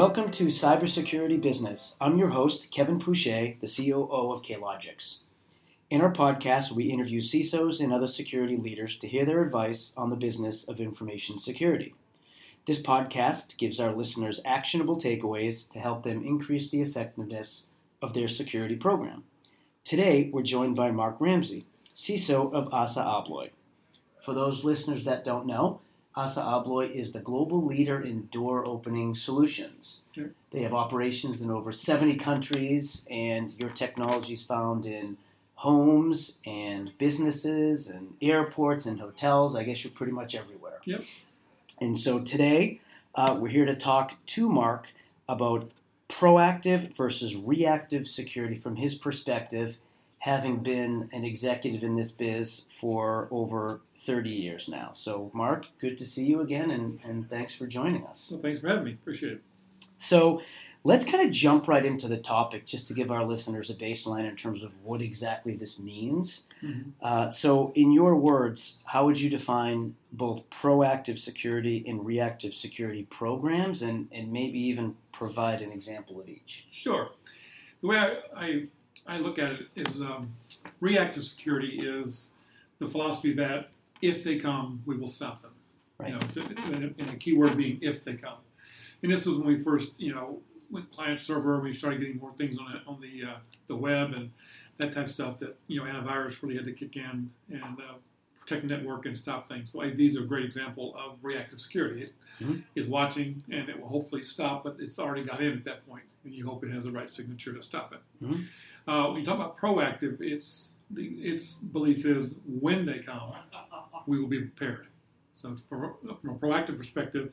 Welcome to Cybersecurity Business. I'm your host, Kevin Pouchet, the COO of Klogix. In our podcast, we interview CISOs and other security leaders to hear their advice on the business of information security. This podcast gives our listeners actionable takeaways to help them increase the effectiveness of their security program. Today, we're joined by Mark Ramsey, CISO of ASSA ABLOY. For those listeners that don't know, ASSA ABLOY is the global leader in door opening solutions. Sure. They have operations in over 70 countries, and your technology is found in homes and businesses and airports and hotels. I guess you're pretty much everywhere. Yep. And so today, uh, we're here to talk to Mark about proactive versus reactive security from his perspective, having been an executive in this biz for over 30 years now. So, Mark, good to see you again, and, and thanks for joining us. So thanks for having me. Appreciate it. So, let's kind of jump right into the topic just to give our listeners a baseline in terms of what exactly this means. Uh, so, in your words, how would you define both proactive security and reactive security programs, and, and maybe even provide an example of each? Sure. The way I, I, I look at it is um, reactive security is the philosophy that if they come, we will stop them. Right. You know, so- and, and the key word being if they come. And this was when we first, you know, went client server, we started getting more things on it, on the uh, the web and that type of stuff that you know antivirus really had to kick in and uh, protect the network and stop things. So AV is a great example of reactive security. It is Mhm. watching and it will hopefully stop, but it's already got in at that point, and you hope it has the right signature to stop it. Mhm. Uh, when you talk about proactive, it's the, its belief is when they come, we will be prepared. So from a, from a proactive perspective,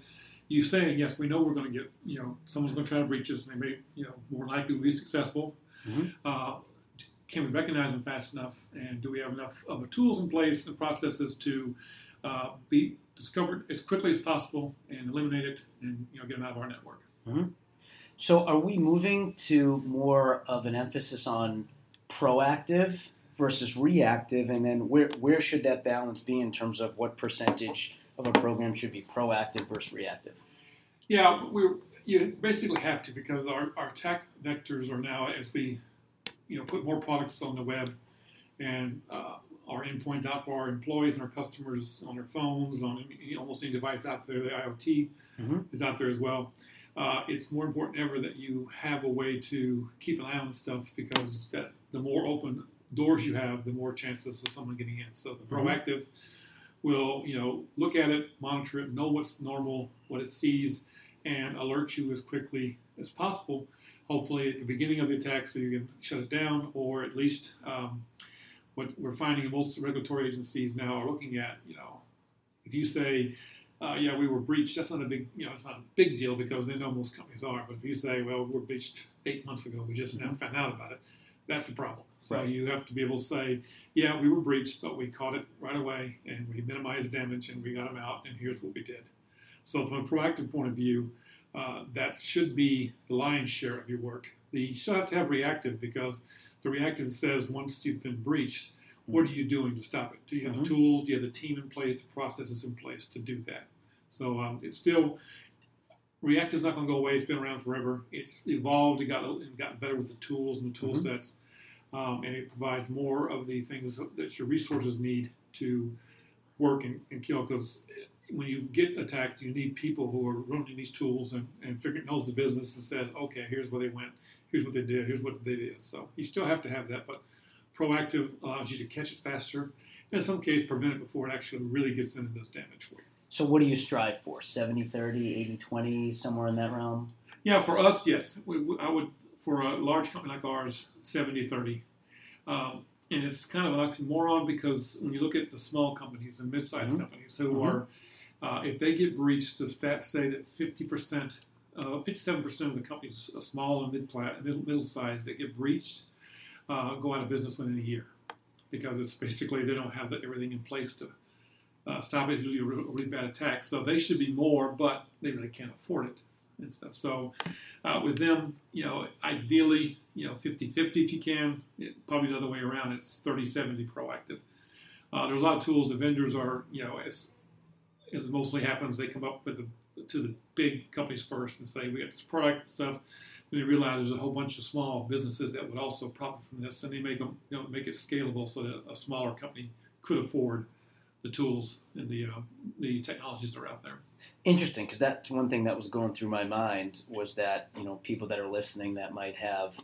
you saying yes, we know we're going to get you know someone's going to try to breach us, and they may you know more likely will be successful. Mhm. Uh, can we recognize them fast enough, and do we have enough of the tools in place and processes to uh, be discovered as quickly as possible and eliminate it, and you know get them out of our network? So, are we moving to more of an emphasis on proactive versus reactive, and then where where should that balance be in terms of what percentage of a program should be proactive versus reactive? Yeah, we you basically have to because our, our attack vectors are now as we you know put more products on the web and uh, our endpoints out for our employees and our customers on their phones on almost any device out there. The IoT Mhm. is out there as well. Uh, it's more important ever that you have a way to keep an eye on stuff because that the more open doors you have, the more chances of someone getting in. So the Mhm. proactive will you know look at it, monitor it, know what's normal, what it sees, and alert you as quickly as possible. Hopefully at the beginning of the attack, so you can shut it down, or at least um, what we're finding most regulatory agencies now are looking at. You know, if you say, uh, "Yeah, we were breached," that's not a big you know it's not a big deal because they know most companies are. But if you say, "Well, we're breached eight months ago, we just now found out about it," that's a problem. So Right. you have to be able to say, "Yeah, we were breached, but we caught it right away and we minimized damage and we got them out, and here's what we did." So, from a proactive point of view, uh, that should be the lion's share of your work. The, you still have to have reactive because the reactive says once you've been breached, what are you doing to stop it? Do you have Mhm. the tools? Do you have the team in place, the processes in place to do that? So, um, it's still reactive's not going to go away. It's been around forever. It's evolved. It got it gotten better with the tools and the tool Mhm. sets, um, and it provides more of the things that your resources need to work and, and kill. Because when you get attacked, you need people who are running these tools and, and figure, knows the business and says, okay, here's where they went, here's what they did, here's what they did. So you still have to have that, but proactive allows you to catch it faster, and in some cases prevent it before it actually really gets in and does damage for you. So, what do you strive for? 70 30, 80 20, somewhere in that realm? Yeah, for us, yes. We, we- I would, for a large company like ours, 70 30. Um, and it's kind of an oxymoron because when you look at the small companies and mid sized Mhm. companies who Mhm. are, uh, if they get breached, the stats say that 50%, uh, 57% of the companies, uh, small and mid middle, middle sized, that get breached uh, go out of business within a year because it's basically they don't have the, everything in place to uh, stop it. Usually a really, really bad attack. So they should be more, but they really can't afford it and stuff. So uh, with them, you know, ideally, you know, 50-50 if you can. It, probably the other way around. It's 30-70 proactive. Uh, there's a lot of tools. The vendors are, you know, as as mostly happens, they come up with the to the big companies first and say we got this product stuff. They realize there's a whole bunch of small businesses that would also profit from this, and they make them you know make it scalable so that a smaller company could afford the tools and the uh, the technologies that are out there. Interesting, because that's one thing that was going through my mind was that you know people that are listening that might have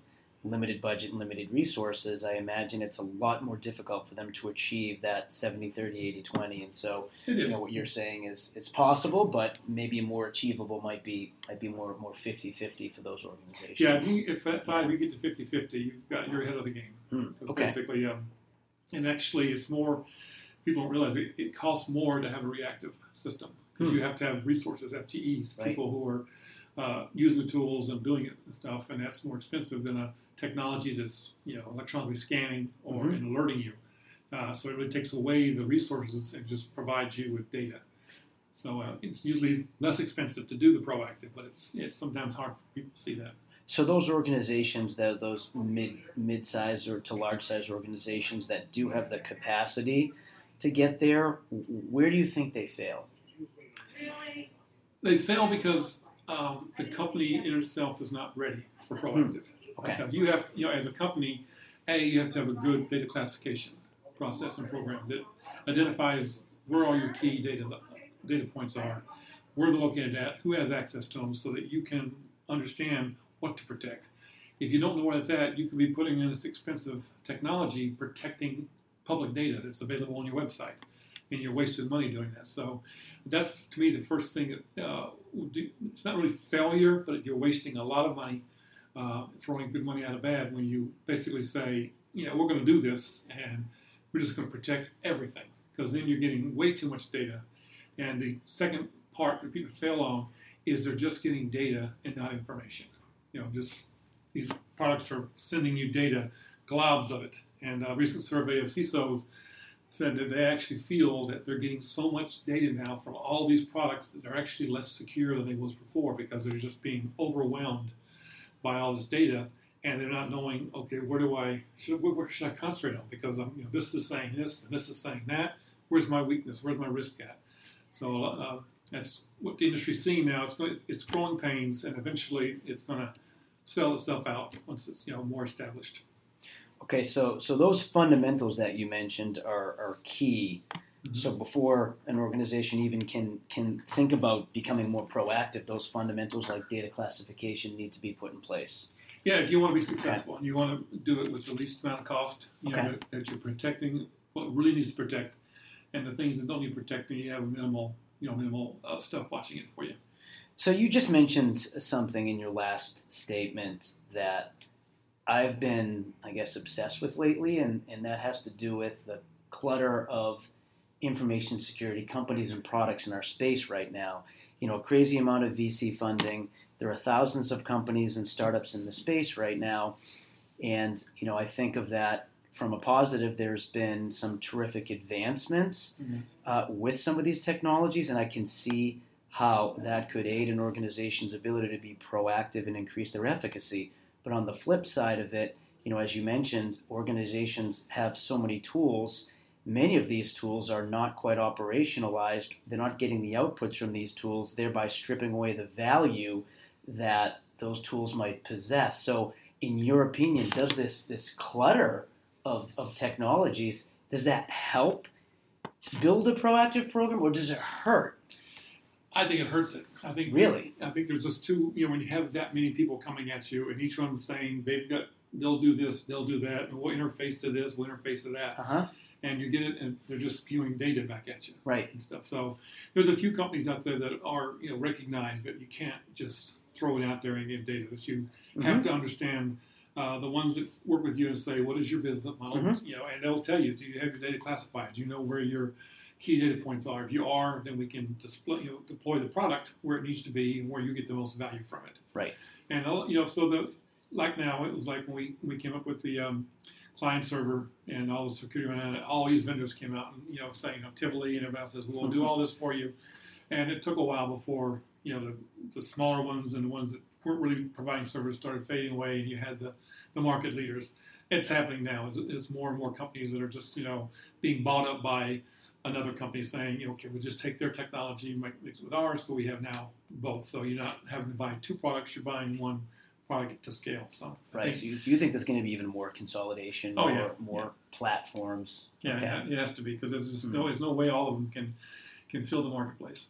limited budget and limited resources, I imagine it's a lot more difficult for them to achieve that 70 30 80 20. And so, you know, what you're saying is it's possible, but maybe more achievable might be might be more more 50 50 for those organizations. Yeah, I think if that side we get to 50-50, you've got you're ahead of the game. Hmm, okay. basically, um, and actually, it's more. People don't realize it, it costs more to have a reactive system because Hmm. you have to have resources, FTEs, Right. people who are uh, using the tools and doing it and stuff, and that's more expensive than a technology that's you know electronically scanning or Mhm. and alerting you. Uh, so it really takes away the resources and just provides you with data. So uh, it's usually less expensive to do the proactive, but it's it's sometimes hard for people to see that. So those organizations that those mid mid size or to large size organizations that do have the capacity to get there, where do you think they fail? They fail because um, the company in itself is not ready for proactive. Okay. Because you have, you know, as a company, a you have to have a good data classification process and program that identifies where all your key data data points are, where they're located at, who has access to them, so that you can understand what to protect. If you don't know where that's at, you could be putting in this expensive technology protecting public data that's available on your website, and you're wasting money doing that. So that's to me the first thing. That, uh, it's not really failure, but you're wasting a lot of money, uh, throwing good money out of bad when you basically say, you know, we're going to do this and we're just going to protect everything because then you're getting way too much data. And the second part that people fail on is they're just getting data and not information. You know, just these products are sending you data, globs of it. And a recent survey of CISOs said that they actually feel that they're getting so much data now from all these products that they're actually less secure than they was before because they're just being overwhelmed by all this data and they're not knowing okay where do I should where, should I concentrate on? Because I'm you know this is saying this and this is saying that. Where's my weakness? Where's my risk at? So uh, that's what the industry's seeing now. It's going, it's growing pains and eventually it's going to sell itself out once it's you know more established. Okay, so so those fundamentals that you mentioned are, are key. So before an organization even can can think about becoming more proactive, those fundamentals like data classification need to be put in place. Yeah, if you want to be successful and you want to do it with the least amount of cost, you Okay. that, that you're protecting what really needs to protect, and the things that don't need protecting, you have minimal, you know, minimal uh, stuff watching it for you. So you just mentioned something in your last statement that I've been, I guess, obsessed with lately, and, and that has to do with the clutter of information security companies and products in our space right now. You know, a crazy amount of VC funding. There are thousands of companies and startups in the space right now. And, you know, I think of that from a positive. There's been some terrific advancements uh, with some of these technologies, and I can see how that could aid an organization's ability to be proactive and increase their efficacy. But on the flip side of it, you know, as you mentioned, organizations have so many tools. Many of these tools are not quite operationalized. They're not getting the outputs from these tools, thereby stripping away the value that those tools might possess. So, in your opinion, does this this clutter of, of technologies does that help build a proactive program, or does it hurt? I think it hurts it. I think Really? I think there's just two. You know, when you have that many people coming at you, and each one saying they've got, they'll do this, they'll do that, and we'll interface to this, we'll interface to that, Uh huh. And you get it, and they're just spewing data back at you. Right. and stuff. So there's a few companies out there that are you know recognize that you can't just throw it out there and get data. That you have Mhm. to understand uh, the ones that work with you and say, what is your business model? Mhm. You know, and they'll tell you, do you have your data classified? Do you know where your key data points are? If you are, then we can display, you know, deploy the product where it needs to be and where you get the most value from it. Right. And uh, you know, so the like now it was like when we, we came up with the um, client server and all the security around it, all these vendors came out and you know saying you know, Tivoli and everybody says we'll do mm-hmm. all this for you, and it took a while before you know the, the smaller ones and the ones that weren't really providing service started fading away, and you had the, the market leaders. It's happening now. It's, it's more and more companies that are just you know being bought up by another company saying, you know, okay, we'll just take their technology and mix it with ours, so we have now both. So you're not having to buy two products; you're buying one product to scale. So right. Think, so you, do you think there's going to be even more consolidation? Oh more, yeah. More yeah. platforms. Yeah, okay. it has to be because there's just mm-hmm. no, there's no way all of them can can fill the marketplace.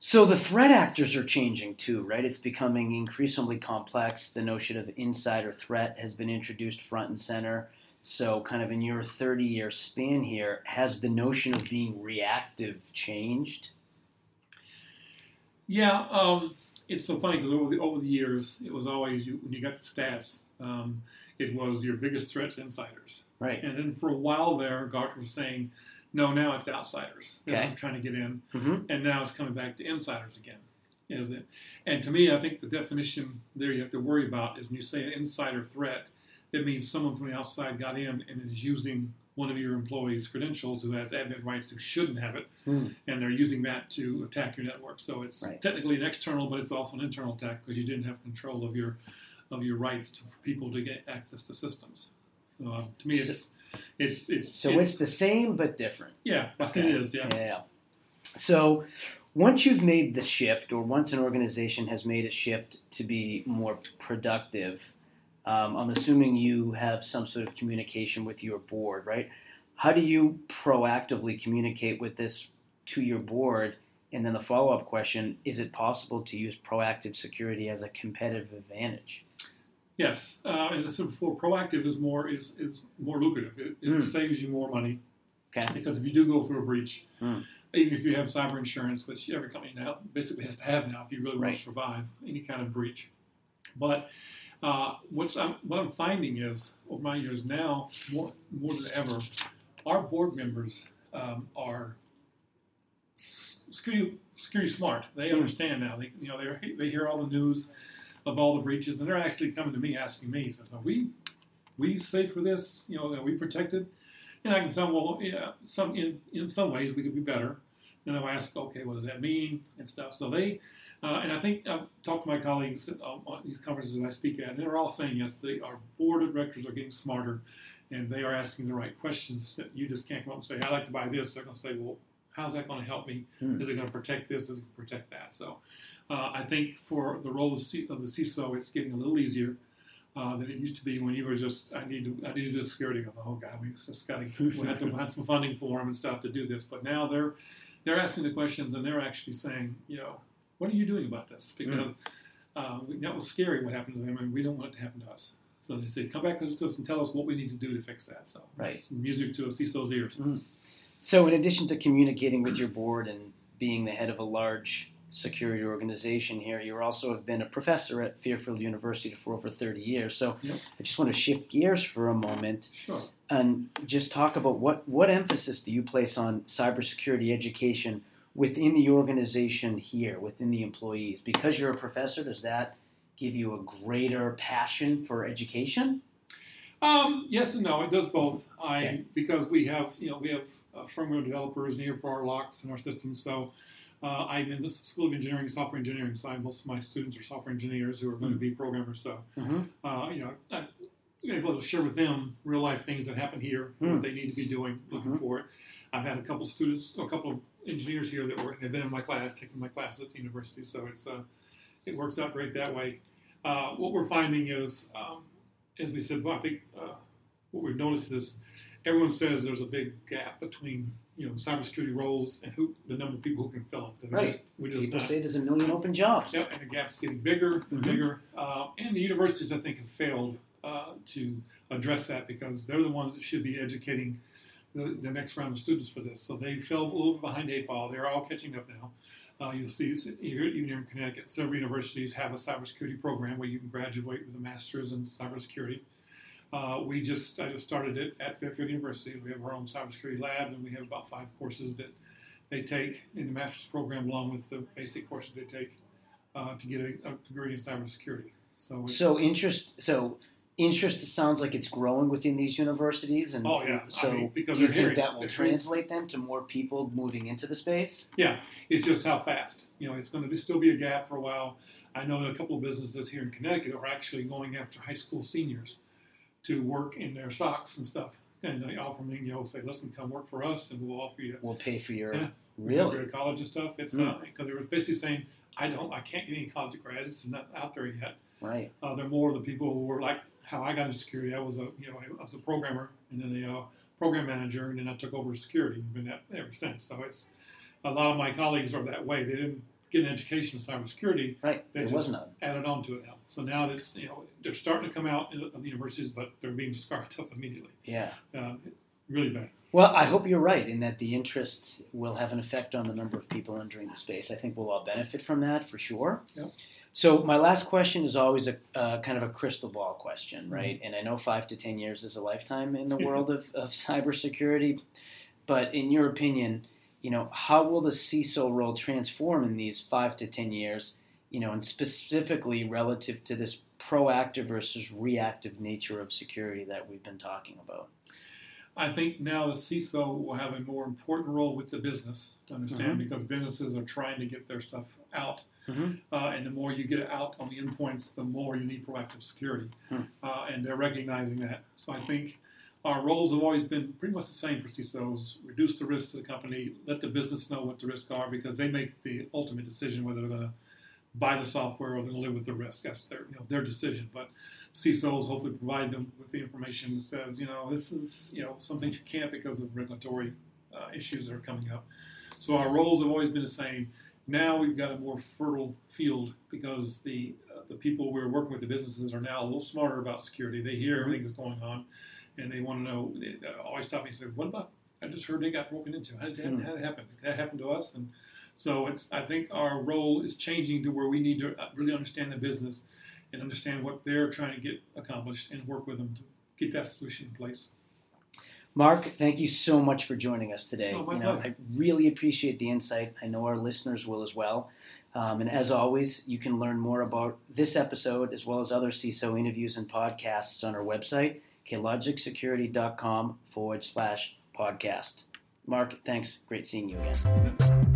So the threat actors are changing too, right? It's becoming increasingly complex. The notion of insider threat has been introduced front and center. So, kind of in your 30 year span here, has the notion of being reactive changed? Yeah, um, it's so funny because over the over the years, it was always you, when you got the stats, um, it was your biggest threats insiders, right? And then for a while there, Gartner was saying, no, now it's outsiders okay. are trying to get in, mm-hmm. and now it's coming back to insiders again. Is it? And to me, I think the definition there you have to worry about is when you say an insider threat, it means someone from the outside got in and is using one of your employees' credentials who has admin rights who shouldn't have it, mm. and they're using that to attack your network. So it's right. technically an external, but it's also an internal attack because you didn't have control of your of your rights to, for people to get access to systems. So uh, to me, it's it's it's so it's, it's, the same but different. Yeah, okay. it is. Yeah. Yeah. So once you've made the shift, or once an organization has made a shift to be more productive, um, I'm assuming you have some sort of communication with your board, right? How do you proactively communicate with this to your board? And then the follow up question is it possible to use proactive security as a competitive advantage? Yes, uh, as I said before, proactive is more is, is more lucrative. It, it mm. saves you more money. Okay. Because if you do go through a breach, mm. even if you have cyber insurance, which every company now basically has to have now if you really right. want to survive any kind of breach, but uh, what's I'm, what I'm finding is over my years now, more more than ever, our board members um, are security, security smart. They hmm. understand now. They you know they they hear all the news of all the breaches, and they're actually coming to me asking me, says, "Are we we safe for this? You know, are we protected?" And I can tell them, well, yeah, some in in some ways we could be better. And I ask, okay, what does that mean and stuff. So they uh, and I think I've talked to my colleagues at uh, these conferences that I speak at, and they're all saying yes, they, our board of directors are getting smarter, and they are asking the right questions that you just can't come up and say, I'd like to buy this. They're going to say, well, how's that going to help me? Hmm. Is it going to protect this? Is it going to protect that? So uh, I think for the role of, C- of, the CISO, it's getting a little easier. Uh, than it used to be when you were just I need to I need to do security. Goes, oh God, we just got to we have to find some funding for them and stuff to do this. But now they're they're asking the questions and they're actually saying, you know, what are you doing about this? Mm. Because uh, that was scary what happened to them, and we don't want it to happen to us. So they said, come back to us and tell us what we need to do to fix that. So right. that's music to a CISO's ears. Mm. So in addition to communicating with your board and being the head of a large security organization here, you also have been a professor at Fairfield University for over 30 years. So yep. I just want to shift gears for a moment sure. and just talk about what, what emphasis do you place on cybersecurity education within the organization here, within the employees? Because you're a professor, does that give you a greater passion for education? Um, yes and no. It does both. I okay. because we have you know we have uh, firmware developers here for our locks and our systems. So uh, I'm in the School of Engineering, Software Engineering. So most of my students are software engineers who are going mm-hmm. to be programmers. So mm-hmm. uh, you know. I, able to share with them real life things that happen here, mm what they need to be doing, looking mm-hmm. for it. I've had a couple students, a couple of engineers here that were have been in my class, taking my class at the university. So it's uh, it works out great that way. Uh, what we're finding is, um, as we said, well, I think uh, what we've noticed is everyone says there's a big gap between you know cybersecurity roles and who the number of people who can fill them. Right. Just, we just people not, say there's a million open jobs. Yep, and the gap's getting bigger and mm-hmm. bigger. Uh, and the universities, I think, have failed uh, to address that because they're the ones that should be educating the, the next round of students for this. So they fell a little bit behind eight ball. They're all catching up now. Uh, you'll see here in Connecticut, several universities have a cybersecurity program where you can graduate with a master's in cybersecurity. Uh, we just I just started it at Fairfield University. We have our own cybersecurity lab, and we have about five courses that they take in the master's program, along with the basic courses they take uh, to get a, a, degree in cybersecurity. So, so interest. So interest sounds like it's growing within these universities, and oh yeah, so I mean, because do you think hearing, that will translate then to more people moving into the space? Yeah, it's just how fast. You know, it's going to be, still be a gap for a while. I know that a couple of businesses here in Connecticut are actually going after high school seniors to work in their SOCs and stuff and they offer me, you know, say, listen, come work for us, and we'll offer you We'll pay for your Yeah. really. to college and stuff. It's Mm. because they were basically saying, I don't, I can't get any college grads. They're not out there yet. Right. Uh, they're more of the people who were like how I got into security. I was a, you know, I was a programmer and then a uh, program manager, and then I took over security. and Been that ever since. So it's a lot of my colleagues are that way. They didn't get an education in cybersecurity. Right. They There just-. Added on to it now. So now it's you know they're starting to come out of the universities, but they're being scarfed up immediately. Yeah. Um, really bad. Well, I hope you're right in that the interest will have an effect on the number of people entering the space. I think we'll all benefit from that for sure. Yep. So my last question is always a uh, kind of a crystal ball question, Mm-hmm. right? And I know five to ten years is a lifetime in the world of, of cybersecurity, but in your opinion, you know, how will the CISO role transform in these five to ten years? You know, and specifically relative to this proactive versus reactive nature of security that we've been talking about. I think now the CISO will have a more important role with the business to understand Mhm. because businesses are trying to get their stuff out. Mhm. Uh, and the more you get it out on the endpoints, the more you need proactive security. Hmm. Uh, and they're recognizing that. So I think our roles have always been pretty much the same for CISOs reduce the risk to the company, let the business know what the risks are because they make the ultimate decision whether they're going to buy the software or they're going to live with the risk. That's their, you know, their decision. But CISOs hopefully provide them with the information that says, you know, this is, you know, some things you can't because of regulatory uh, issues that are coming up. So our roles have always been the same. Now we've got a more fertile field because the uh, the people we're working with, the businesses, are now a little smarter about security. They hear everything that's going on, and they want to know. They always stop me and say, "What about? I just heard they got broken into. How did, Hmm. how did it happen? That happened to us." And so it's. I think our role is changing to where we need to uh, really understand the business and understand what they're trying to get accomplished and work with them to get that solution in place. Mark, thank you so much for joining us today. Oh, you know, pleasure. I really appreciate the insight. I know our listeners will as well. Um, and as always, you can learn more about this episode as well as other CISO interviews and podcasts on our website, klogixsecurity.com forward slash podcast. Mark, thanks. Great seeing you again.